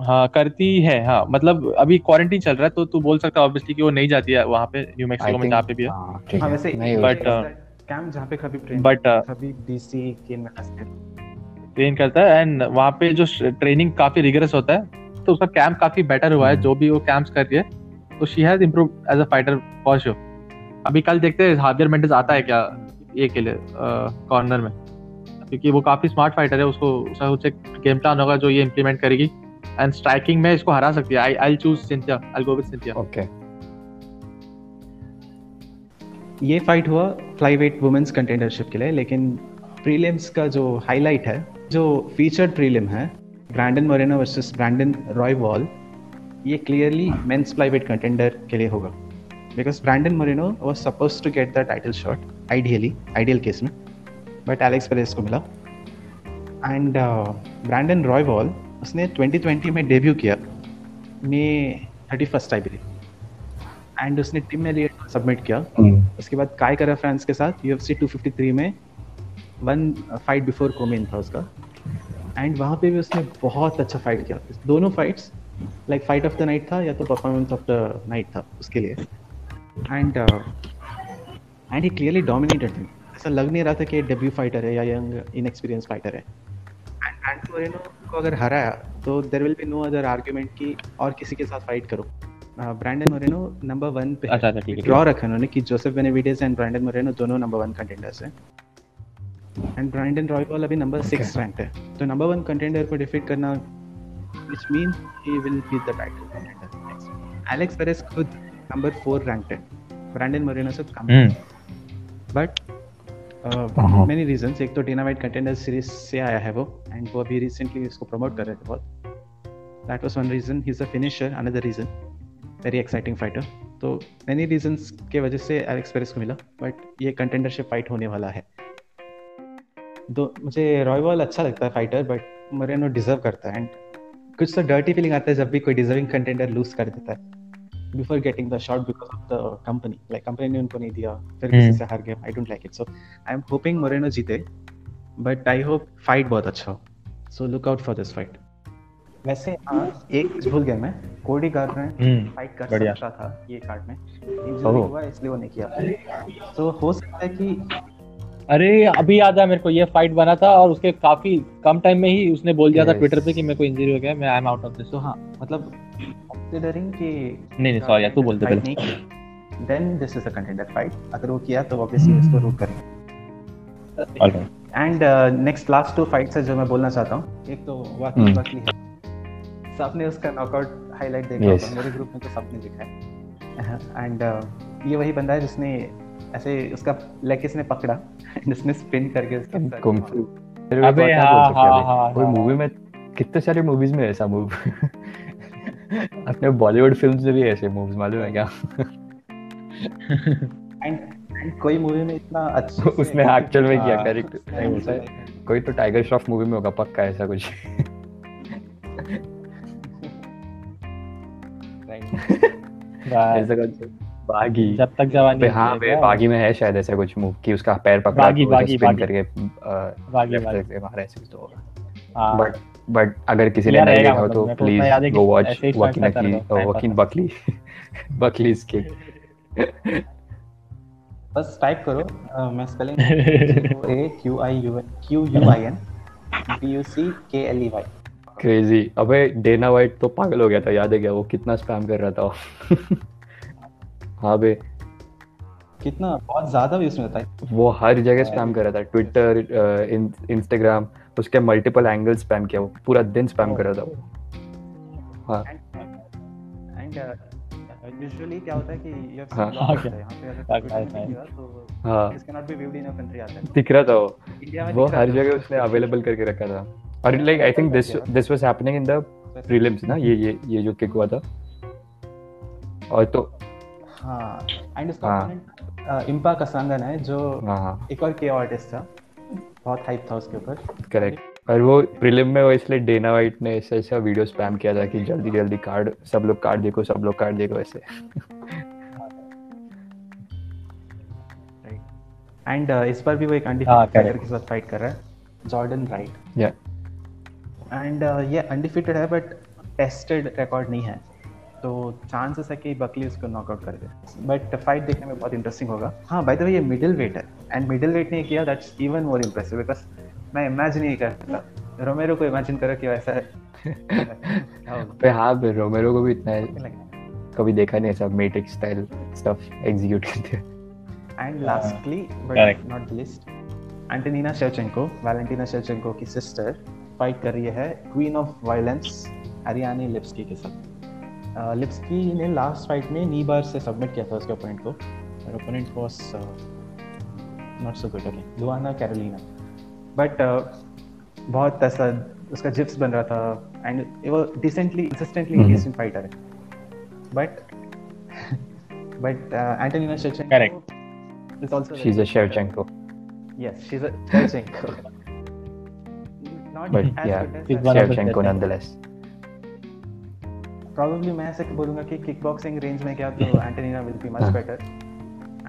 Speaker 2: हाँ करती है हाँ। मतलब अभी क्वारंटीन चल रहा है तो तू बोल सकता है ऑब्वियसली कि वो नहीं जाती है वहाँ पे न्यू मैक्सिको में जहाँ पे भी है।
Speaker 3: हाँ,
Speaker 1: हाँ वैसे
Speaker 2: but uh,
Speaker 1: कैंप जहाँ पे कभी ट्रेन
Speaker 2: but, uh,
Speaker 1: कभी डीसी के में
Speaker 2: ट्रेन करता है एंड वहाँ पे जो ट्रेनिंग काफ़ी रिगरस होता है तो उसका कैंप काफ़ी बेटर हुआ है
Speaker 3: हम्म।
Speaker 2: जो भी वो कैंप्स कर रही है तो she has improve as a fighter for sure अभी कल देखते हैं हावियर मेंडेस आता है क्या ये के लिए कॉर्नर में? क्योंकि वो काफ़ी स्मार्ट फाइटर है, उसको, उसका कुछ गेम प्लान होगा जो ये इम्प्लीमेंट करेगी। एंड स्ट्राइकिंग में इसको हरा सकती है। I I choose Cynthia I go with Cynthia
Speaker 3: okay
Speaker 1: ये फाइट हुआ फ्लाईवेट वुमेन्स कंटेंडरशिप के लिए, लेकिन प्रीलिम्स का जो हाईलाइट है, जो फीचर्ड प्रीलिम है Brandon Moreno versus Brandon Royval ये क्लियरली मेंस फ्लाईवेट कंटेंडर के लिए होगा। Because Brandon Moreno was suppose to get the title shot ideally ideal case में बट एलेक्स पेरेस को मिला एंड ब्रैंडन रॉय वॉल उसने 2020 में डेब्यू किया May thirty first I believe and उसने टीम में लिए सबमिट किया उसके बाद काय करा फ्रांस के साथ U F C two fifty three में वन फाइट बिफोर कोमेन था उसका एंड वहाँ पे भी उसने बहुत अच्छा फाइट किया दोनों fights like fight of the night था या तो परफॉर्मेंस ऑफ़ द नाइट था उसके लिए and and he clearly dominated थी ऐसा लग नहीं रहा था कि डेब्यू फाइटर है या यंग इनएक्सपीरियंस फाइटर है। एंड ब्रैंडन मोरेनो को अगर हराया तो there will be no other argument कि और किसी के साथ फाइट करो। ब्रैंडन मोरेनो नंबर वन पे
Speaker 2: अच्छा अच्छा ठीक है
Speaker 1: ड्रॉ रखा उन्होंने कि Joseph Benavidez and Brandon Moreno दोनों नंबर वन कंटेंडर्स हैं। एंड ब्रांडन रॉयबॉल अभी नंबर सिक्स रैंक है। तो नंबर वन कंटेंडर को डिफीट करना which mean he will be the title contender Alex Perez खुद नंबर फोर रैंक है ब्रांडन मोरेनो से कम
Speaker 2: hmm
Speaker 1: but
Speaker 3: Uh-huh.
Speaker 1: Many reasons एक तो डिनामाइट कंटेंडर सीरीज़ से आया है वो एंड वो अभी रिसेंटली इसको प्रमोट कर रहे थे बहुत that was one reason he is a finisher another reason very exciting fighter तो मेनी रीजंस के वजह से एलेक्स पेरेस को मिला बट ये कंटेंडरशिप फाइट होने वाला है। दो मुझे रॉयवॉल अच्छा लगता है फाइटर बट मोरेनो डिजर्व करता है। एंड कुछ तो डर्टी फीलिंग आता है जब भी कोई डिजर्विंग कंटेंडर लूज कर देता है। Before getting the shot because of the company. Like company ने उनको नहीं दिया फिर किसी। से हार गया I don't like it so hoping Moreno hoping But जीते hope fight bahut acha. बहुत अच्छा हो for this fight. वैसे हाँ एक भूल गया मैं कोडी गार्डनर
Speaker 2: हम्म
Speaker 1: फाइट कर सकता था ये कार्ड में इंजरी। हुआ इसलिए वो नहीं किया तो हो सकता है कि
Speaker 2: अरे अभी याद है मेरे को ये फाइट बना था और उसके काफ़ी कम टाइम में ही उसने बोल दिया था ट्विटर पे कि मेरे को इंजरी हो गया मैं I am out of this
Speaker 1: तो हाँ मतलब कंसीडरिंग कि
Speaker 2: नहीं नहीं सॉरी तू बोल दे पहले।
Speaker 1: Then this is a contender fight अगर वो किया तो ऑब्वियसली उसको रूट करेंगे। And next last two fights है जो मैं बोलना चाहता हूँ। एक तो वाकई। वाकई है। सबने उसका नॉकआउट हाईलाइट देखा
Speaker 3: Yes.
Speaker 1: मेरे ग्रुप में तो सबने देखा है। एंड ये वही बंदा है जिसने ऐसे उसका लेग किसने पकड़ा? उसने स्पिन करके उसके
Speaker 2: अबे हाँ, हाँ, हाँ,
Speaker 3: कोई
Speaker 2: हाँ।
Speaker 3: मूवी में कितने सारे मूवीज़ में ऐसा मूव अपने बॉलीवुड फिल्म्स में भी ऐसे मूव्स मालूम है क्या?
Speaker 1: एंड कोई मूवी में इतना अच्छा
Speaker 3: उसने एक्चुअल में किया
Speaker 2: हाँ,
Speaker 3: होता है कोई तो टाइगर श्रॉफ मूवी में होगा पक्का ऐसा कुछ। ऐसा कुछ। बागी।
Speaker 2: जब तक जवानी
Speaker 3: हाँ बे बागी में है शायद ऐसा कुछ मूव कि उसका पैर पकड़ा
Speaker 2: बागी,
Speaker 3: तो
Speaker 2: बागी, बागी।
Speaker 3: करके
Speaker 2: बागी, बागी।
Speaker 3: से ऐसे कुछ तो होगा।
Speaker 2: हाँ।
Speaker 3: बट बट अगर किसी ने नहीं देखा हो तो please go watch Joaquin
Speaker 2: time
Speaker 3: Joaquin Buckley Buckley's के
Speaker 1: बस टाइप करो। मैं spelling A Q I U Q U I N B U C K L E Y
Speaker 3: crazy अबे डेना वाइट तो पागल हो गया था याद है क्या? वो कितना स्पैम कर रहा था। हाँ बे।
Speaker 1: कितना? बहुत ज़्यादा भी उसमें है
Speaker 3: वो हर जगह स्पैम कर रहा था। ट्विटर इंस्टाग्राम उसके मल्टीपल एंगल स्पैम किया। वो पूरा दिन स्पैम कर रहा था वो। हाँ।
Speaker 1: एंड यूजुअली क्या होता है कि यू हैव
Speaker 3: हाँ।
Speaker 1: यहाँ
Speaker 2: हाँ, हाँ,
Speaker 1: तो
Speaker 3: हाँ।
Speaker 1: This can not be viewed in a country आता है।
Speaker 3: दिख रहा था वो। वो हर जगह उसने अवेलेबल करके रखा था। और like I think this this was happening in the prelims ना? ये ये ये जो किक हुआ था। और तो
Speaker 1: हाँ एंड उसका
Speaker 3: हाँ।
Speaker 1: अ, इम्पा कसंगन है जो
Speaker 3: हाँ हाँ।
Speaker 1: एक और के आर्टिस्ट था। बहुत हाइप था उसके ऊपर।
Speaker 3: करेक्ट और वो प्रीलिम में वो इसलिए डेना वाइट ने ऐसा ऐसा वीडियो स्पैम किया था कि जल्दी जल्दी कार्ड सब लोग कार्ड देखो सब लोग कार्ड देखो ऐसे।
Speaker 1: एंड इस बार भी वो एक
Speaker 2: हाँ,
Speaker 1: अनडिफिटेड फाइटर के साथ फाइट कर रहा है जॉर्डन राइट
Speaker 3: या
Speaker 1: एंड ये अनडिफिटेड है बट टेस्टेड रिकॉर्ड नहीं है। तो चांसेस है कि बकली उसको नॉकआउट कर दे। बट फाइट देखने में बहुत इंटरेस्टिंग होगा। हाँ बाय द वे ये मिडिल वेट है। एंड मिडिल वेट ने किया that's even more impressive because मैं इमेजिन नहीं कर सकता। रोमेरो को इमेजिन करो कि वैसा
Speaker 3: हाँ। पे रोमेरो को भी इतना कभी देखा नहीं ऐसा मेटिक स्टाइल स्टफ़ एग्जीक्यूट करते हैं।
Speaker 1: And lastly, but
Speaker 2: Correct.
Speaker 1: not the least, Antonina Shevchenko, Valentina की सिस्टर फाइट कर रही है queen of violence Ariane Lipski के साथ। लिप्सकी ने लास्ट फाइट में नी बार से सबमिट किया था उसके ओपोनेंट को और opponent was not so good okay Luana Carolina but बहुत ऐसा उसका जिप्स बन रहा था एंड वो decently consistently
Speaker 3: Mhm.
Speaker 1: Decent fighter है but but Antonina Shevchenko
Speaker 2: Correct.
Speaker 1: is also a very
Speaker 3: she's a
Speaker 1: good fighter.
Speaker 3: Shevchenko
Speaker 1: Yes, she's a Shevchenko. Not good as
Speaker 2: She's one of
Speaker 1: probably मैं ऐसे बोलूँगा कि kick boxing range में गया तो Antonina will be much. Better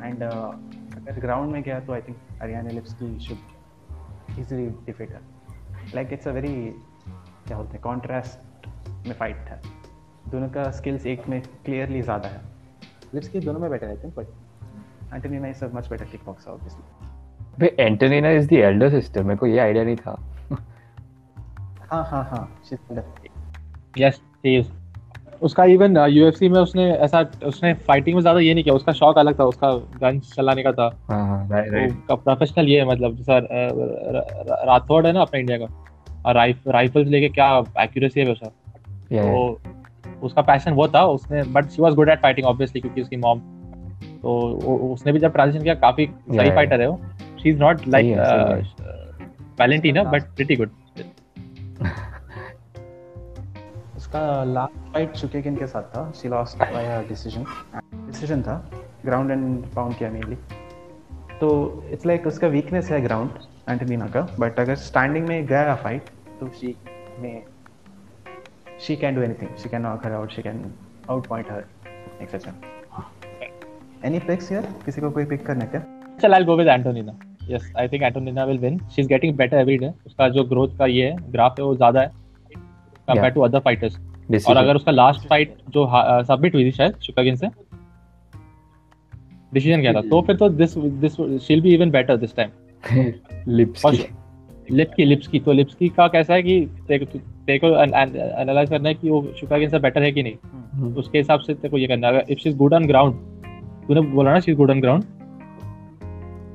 Speaker 1: and अगर ground में गया तो I think Ariana Lipski should easily defeat her like it's a very क्या बोलते हैं कॉन्ट्रास्ट में फाइट था दोनों का स्किल्स एक में क्लियरली ज़्यादा है. लिप्सकी दोनों में better I think but Antonina is a much better kickboxer obviously
Speaker 3: भाई Antonina is the elder sister मेरे को ये आइडिया नहीं था।
Speaker 1: हाँ हाँ हाँ she's
Speaker 2: यस इज़ उसका इवन यूएफसी में उसने ऐसा उसने फाइटिंग में ज़्यादा ये नहीं किया उसका शौक अलग था उसका गन चलाने का था।
Speaker 3: हाँ हाँ राइट राइट
Speaker 2: उसका प्रोफेशनल ये है मतलब सर राठौड़ है ना अपने इंडिया का और राइफ राइफल्स लेके क्या एक्यूरेसी है उसका तो उसका पैशन वो था उसने but she was good at fighting obviously क्योंकि उसकी मॉम तो उसने भी जब ट्रांजिशन किया काफ़ी सही फाइटर है वो। She is not like Valentina but pretty good
Speaker 1: last fight शुकेगिन के साथ था। She lost by decision decision था। ग्राउंड एंड पाउंड किया मेनली तो इट्स लाइक उसका वीकनेस है ग्राउंड एंटोनिना का। बट अगर स्टैंडिंग में गया फाइट तो शी में she can do anything she can knock her out she can outpoint her etcetera any picks here किसी को कोई पिक करना क्या?
Speaker 2: चल I go with Antonina yes I think Antonina will win she is getting better every day उसका जो growth का ये है ग्राफ है वो ज़्यादा है कंपेयर टू अदर फाइटर्स और अगर उसका लास्ट फाइट जो सबमिट हुई थी शायद शुकागिन से डिसीज़न क्या था? तो फिर तो this this she'll be even better this time
Speaker 3: Lipski.
Speaker 2: Lipski Lipski. तो लिप्स की का कैसा है कि तेरे को तेरे को एनालाइज करना है कि वो शुकागिन से बेटर है कि नहीं?
Speaker 3: हम्म।
Speaker 2: उसके हिसाब से तेरे को ये करना है। If she is good on ground तूने बोला ना she is good on ground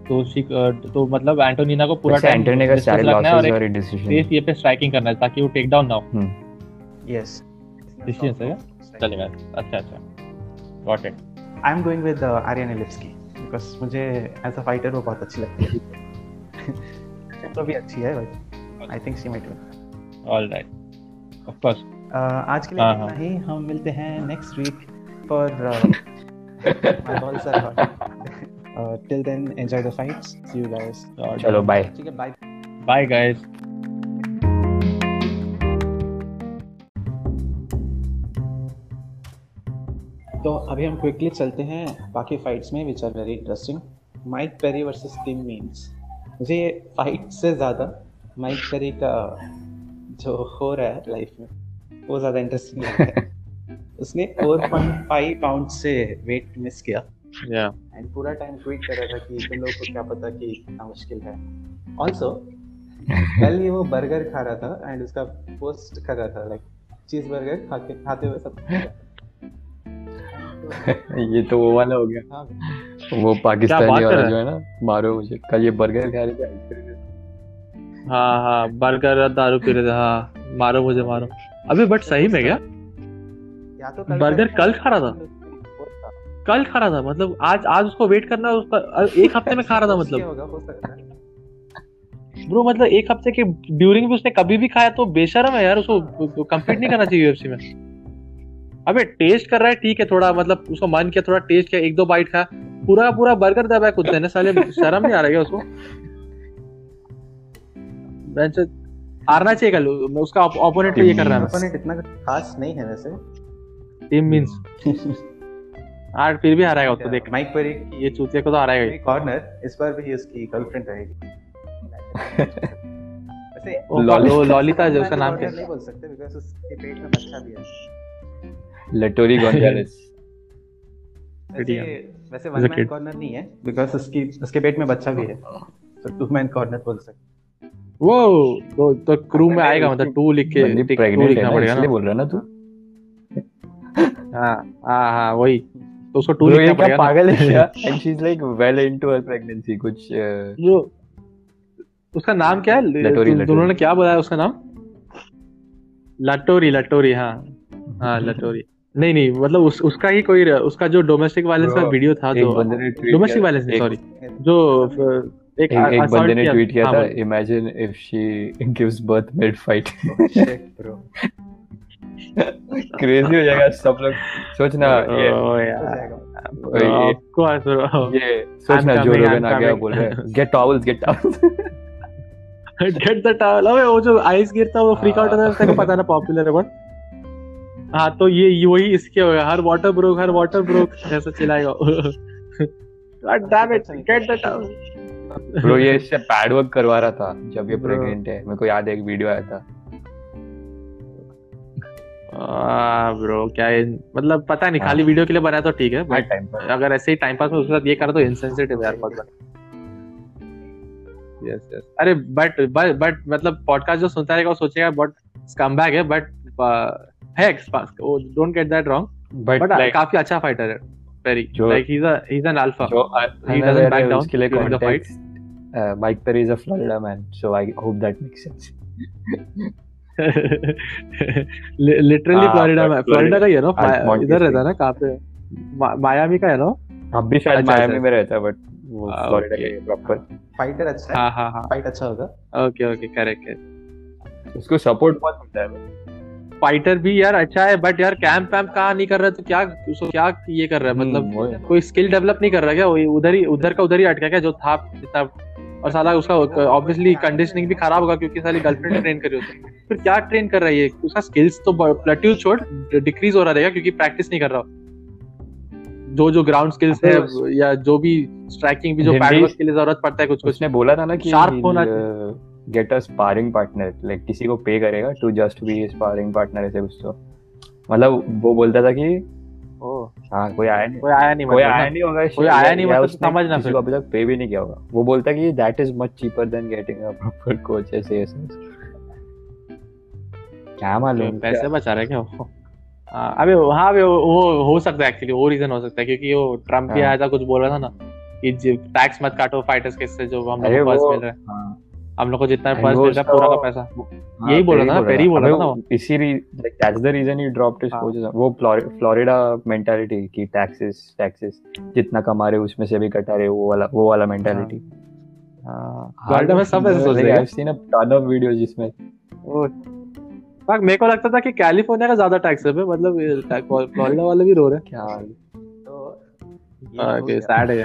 Speaker 2: तो शी तो मतलब एंटोनिना को पूरा टाइम
Speaker 3: एंटोनी का सारे लॉसेस और डिसीज़न
Speaker 2: सेफ़ ये पे स्ट्राइकिंग करना है ताकि वो टेक डाउन ना हो।
Speaker 1: यस
Speaker 2: डिसीज़न से चलेगा अच्छा अच्छा। Got it
Speaker 1: I am going with Ariane Lipski because मुझे एज अ फाइटर वो बहुत अच्छी लगती है। तो भी अच्छी है but I think she might win
Speaker 2: alright of course
Speaker 1: आज के लिए
Speaker 2: हाँ,
Speaker 1: इतना
Speaker 2: हाँ।
Speaker 1: ही। हम मिलते हैं next week for. Uh, till then, enjoy the fights. See you guys.
Speaker 3: चलो बाय
Speaker 1: ठीक है, bye.
Speaker 2: बाय गाइस
Speaker 1: तो अभी हम क्विकली चलते हैं बाकी फाइट्स में which are very interesting Mike Perry versus Tim means मुझे ये फाइट से ज़्यादा माइक पेरी का जो हो रहा है लाइफ में वो ज़्यादा इंटरेस्टिंग लगता है। उसने 4.5 पाउंड से वेट मिस किया।
Speaker 2: या
Speaker 1: एंड पूरा टाइम ट्वीट कर रहा था कि तुम लोगों को क्या पता कि कितना मुश्किल है। ऑल्सो कल ये वो बर्गर खा रहा था एंड उसका पोस्ट कर रहा था लाइक चीज़ बर्गर खा के खाते हुए सब
Speaker 3: ये तो वो वाला हो गया।
Speaker 1: हाँ
Speaker 3: वो पाकिस्तानी वाला जो है? ना मारो मुझे। कल ये बर्गर खा रहे थे
Speaker 2: हाँ हाँ बर्गर दारू पी रहे थे हाँ मारो मुझे मारो। अबे बट सही में क्या?
Speaker 1: या तो
Speaker 2: बर्गर कल खा रहा था? कल खा रहा था मतलब आज आज उसको वेट करना उसका एक हफ़्ते में खा रहा था मतलब। ब्रो मतलब एक हफ़्ते के ड्यूरिंग भी उसने कभी भी खाया तो बेशरम है यार उसको कंपीट नहीं करना चाहिए यूएफसी में। अबे टेस्ट कर रहा है ठीक है थोड़ा मतलब उसको मन किया थोड़ा टेस्ट किया एक दो बाइट खाया पूरा पूरा बर्गर दबा है कुत्ते ने साले शर्म नहीं आ रहा है उसको? हारना चाहिए कल उसका ओपोनेंट ये कर रहा है।
Speaker 1: ओपोनेंट इतना खास नहीं है वैसे।
Speaker 2: टीम मींस आज फिर भी हारेगा उसको देख।
Speaker 1: माइक पेरी
Speaker 2: ये चूतिया को तो हारेगा ही।
Speaker 1: कॉर्नर इस बार भी उसकी गर्लफ्रेंड रहेगी। वैसे
Speaker 3: लॉली-
Speaker 2: लॉलिता जो उसका नाम क्या?
Speaker 1: नहीं बोल सकते बिकॉज़ उसके पेट में बच्चा भी है।
Speaker 3: लटोरी गोंजालेस
Speaker 1: वैसे वैसे वन मैन कॉर्नर नहीं है बिकॉज़ उसकी उसके पेट में बच्चा भी है। तो टू मैन कॉर्नर बोल सकते
Speaker 2: वो तो तो क्रू में आएगा मतलब टू लिख के
Speaker 3: प्रेग्नेंट
Speaker 2: लिखना पड़ेगा ना।
Speaker 3: बोल रहा ना तू।
Speaker 2: हाँ हाँ हाँ वही। तो उसको टू लिखना
Speaker 3: क्या
Speaker 2: पड़ेगा
Speaker 3: पागल है क्या and she is like well into her pregnancy कुछ
Speaker 2: जो उसका नाम क्या है?
Speaker 3: लटोरी,
Speaker 2: दोनों ने क्या बताया उसका नाम? लटोरी लटोरी हाँ। हाँ लटोरी नहीं नहीं मतलब उस, उसका ही कोई उसका जो डोमेस्टिक वायलेंस का वीडियो था जो
Speaker 3: ने
Speaker 2: डोमेस्टिक वायलेंस नहीं सॉरी जो एक
Speaker 3: एक एक बंदे ने ट्वीट किया
Speaker 2: हाँ,
Speaker 3: था imagine if she gives birth mid fight
Speaker 1: bro
Speaker 3: crazy हो जाएगा सब लोग सोचना ये
Speaker 2: ओ
Speaker 1: हो
Speaker 2: यार
Speaker 3: ये सोचना जो
Speaker 2: I'm
Speaker 3: आ गया बोल रहा है? Get towels get towels
Speaker 2: get the towel अबे वो जो आइस गिरता है वो फ्रीक आउट होता है उसका पता ना पॉपुलर है बहुत हाँ तो ये ये वही इसके होगा her water broke her water broke ऐसा चिल्लाएगा। God damn it, get the towel.
Speaker 3: Bro ये इससे पैड वर्क करवा रहा था जब ये प्रेग्नेंट है। मेरे को याद है एक वीडियो आया था।
Speaker 2: आ, ब्रो क्या है मतलब पता नहीं खाली वीडियो के लिए बनाया तो ठीक है but
Speaker 3: टाइम
Speaker 2: अगर ऐसे ही टाइम पास में उसके साथ ये करा तो इनसेंसिटिव यार बहुत यस यस अरे बट बट मतलब पॉडकास्ट जो सुनता रहेगा वो सोचेगा बट स्कमबैग है बट है don't get that wrong
Speaker 3: but
Speaker 2: काफ़ी अच्छा फाइटर है very like he is a he is an alpha
Speaker 3: जो
Speaker 2: doesn't
Speaker 3: unaware
Speaker 2: back
Speaker 3: है उसके लिए
Speaker 2: fight.
Speaker 3: Mike Perry is a Florida man so I hope that makes sense
Speaker 2: literally
Speaker 3: हाँ,
Speaker 2: Florida
Speaker 3: but
Speaker 2: में Florida का ही है ना
Speaker 3: हाँ,
Speaker 2: इधर रहता है ना कहाँ पे? मायामी का है ना?
Speaker 3: अब भी शायद
Speaker 2: अच्छा,
Speaker 3: मायामी
Speaker 2: अच्छा।
Speaker 3: में रहता है बट वो फ्लोरिडा. का प्रॉपर
Speaker 1: फाइटर अच्छा है।
Speaker 2: हाँ हाँ हाँ।
Speaker 1: फाइट अच्छा होगा।
Speaker 2: ओके ओके करेक्ट
Speaker 3: उसको सपोर्ट बहुत मिलता है
Speaker 2: फाइटर भी यार अच्छा है बट यार कैंप वैम्प कहाँ नहीं कर रहा तो क्या उसको क्या ये कर रहा है?
Speaker 3: हम्म,
Speaker 2: मतलब कोई स्किल डेवलप नहीं कर रहा क्या? उधर ही उधर का उधर ही अटका क्या? जो था इतना और साला उसका ऑब्वियसली कंडीशनिंग भी खराब होगा क्योंकि साली गर्लफ्रेंड ट्रेन करी होती। है फिर क्या ट्रेन कर रहा है उसका स्किल्स तो प्लेट्यूज छोड़ डिक्रीज हो रहा रहेगा क्योंकि प्रैक्टिस नहीं कर रहा। जो जो ग्राउंड स्किल्स है या जो भी स्ट्राइकिंग भी जो पैडवर्क के लिए ज़रूरत पड़ता है कुछ कुछ।
Speaker 3: उसने बोला था ना कि
Speaker 2: Sharp होना
Speaker 3: get a sparring partner like किसी को पे करेगा to just be sparring partner ऐसे कुछ तो। मतलब वो बोलता था कि
Speaker 2: ओ,
Speaker 3: हाँ कोई आया नहीं।
Speaker 2: कोई आया नहीं
Speaker 3: कोई
Speaker 2: मतलब
Speaker 3: आया नहीं होगा
Speaker 2: कोई आया नहीं मतलब समझना फिर।
Speaker 3: अभी तक पे भी नहीं किया होगा। वो बोलता है कि that is much cheaper than getting a proper coach ऐसे ऐसे क्या मालूम
Speaker 2: पैसे बचा रहे क्या वो? हाँ, अबे हाँ अबे वो, वो हो सकता है एक्चुअली वो रीजन हो सकता है क्योंकि वो ट्रंप भी
Speaker 3: हाँ।
Speaker 2: आया था कुछ बोल रहा था ना कि टैक्स मत काटो फाइटर्स के इससे जो हम लोग मिल रहा है।
Speaker 3: हाँ,
Speaker 2: हम लोग को जितना पर्स
Speaker 3: वो
Speaker 2: मिल रहा पूरा का पैसा।
Speaker 3: हाँ,
Speaker 2: यही बोल रहा था।
Speaker 3: पेरी
Speaker 2: बोल रहा था ना वो।
Speaker 3: इसी that's the reason he dropped his
Speaker 2: हाँ।
Speaker 3: कोचेस वो फ्लोरिडा मेंटालिटी की टैक्सेस टैक्सेस जितना कमा रहे उसमें से भी कटा रहे वो वाला वो वाला मेंटालिटी
Speaker 2: हाँ, में सब ऐसे सोच रहे
Speaker 3: आई
Speaker 2: हैं
Speaker 3: seen a ton of videos जिसमें।
Speaker 2: ओ, fuck, मेरे को लगता था कि कैलिफ़ोर्निया का ज़्यादा टैक्स है मतलब फ्लोरिडा वाले भी रो रहे हैं।
Speaker 3: क्या
Speaker 1: तो
Speaker 2: ओके सैड है